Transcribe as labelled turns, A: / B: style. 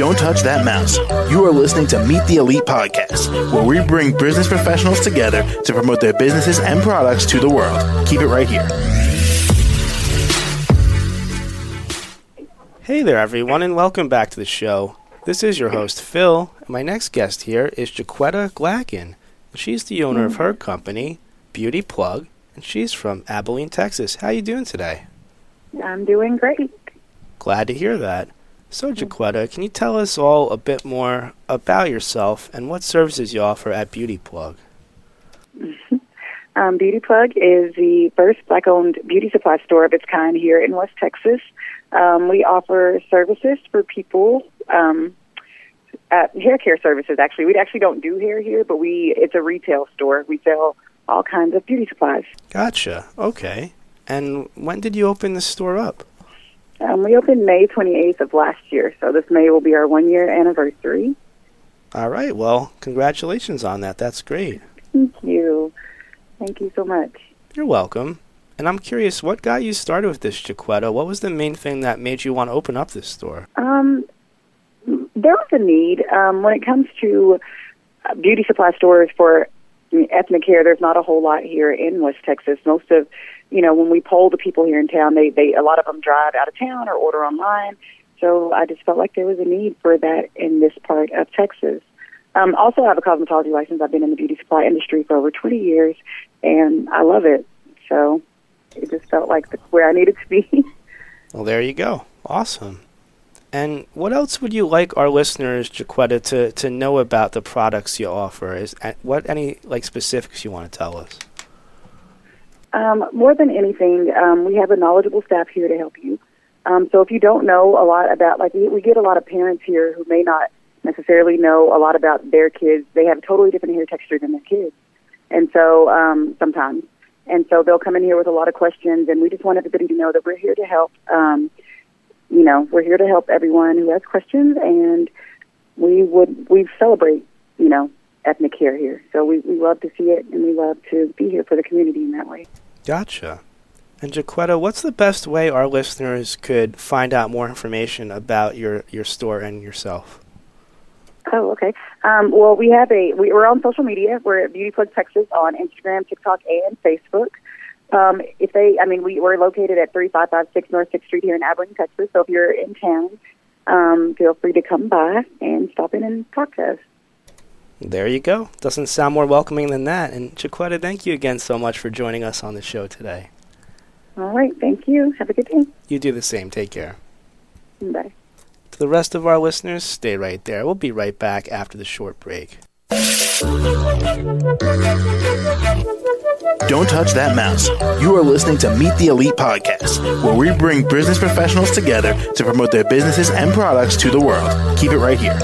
A: Don't touch that mouse. You are listening to Meet the Elite Podcast, where we bring business professionals together to promote their businesses and products to the world. Keep it right here.
B: Hey there, everyone, and welcome back to the show. This is your host, Phil, and my next guest here is Jetquetta Glacken. She's the owner of her company, Beauty Plug, and she's from Abilene, Texas. How are you doing today?
C: I'm doing great.
B: Glad to hear that. So, Jetquetta, can you tell us all a bit more about yourself and what services you offer at Beauty Plug?
C: Um, beauty Plug is the first black owned beauty supply store of its kind here in West Texas. Um, we offer services for people, um, uh, hair care services actually. We actually don't do hair here, but we it's a retail store. We sell all kinds of beauty supplies.
B: Gotcha. Okay. And when did you open the store up?
C: Um, we opened May 28th of last year, so this May will be our one year anniversary.
B: All right. Well, congratulations on that. That's great.
C: Thank you. Thank you so much.
B: You're welcome. And I'm curious, what got you started with this, Jetquetta? What was the main thing that made you want to open up this store?
C: Um, there was a need um, when it comes to uh, beauty supply stores for ethnic hair. There's not a whole lot here in West Texas. Most of, you know, when we poll the people here in town, they they a lot of them drive out of town or order online. So I just felt like there was a need for that in this part of Texas. Um, also, I have a cosmetology license. I've been in the beauty supply industry for over 20 years, and I love it. So it just felt like where I needed to be.
B: well, there you go. Awesome. And what else would you like our listeners, Jetquetta, to, to know about the products you offer? Is what any like specifics you want to tell us?
C: Um, more than anything, um, we have a knowledgeable staff here to help you. Um, so if you don't know a lot about, like we, we get a lot of parents here who may not necessarily know a lot about their kids. They have totally different hair texture than their kids, and so um, sometimes, and so they'll come in here with a lot of questions, and we just want everybody to know that we're here to help. Um, you know, we're here to help everyone who has questions, and we would we celebrate, you know, ethnic hair here. So we we love to see it, and we love to be here for the community in that way.
B: Gotcha. And Jetquetta, what's the best way our listeners could find out more information about your, your store and yourself?
C: Oh, okay. Um, well, we have a we, we're on social media. We're at Beauty Plug Texas on Instagram, TikTok, and Facebook. Um, if they, I mean, we, we're located at 3556 North 6th Street here in Abilene, Texas. So if you're in town, um, feel free to come by and stop in and talk to us.
B: There you go. Doesn't sound more welcoming than that. And Jetquetta, thank you again so much for joining us on the show today.
C: All right. Thank you. Have a good day.
B: You do the same. Take care.
C: Bye.
B: To the rest of our listeners, stay right there. We'll be right back after the short break.
A: Don't touch that mouse. You are listening to Meet the Elite Podcast, where we bring business professionals together to promote their businesses and products to the world. Keep it right here.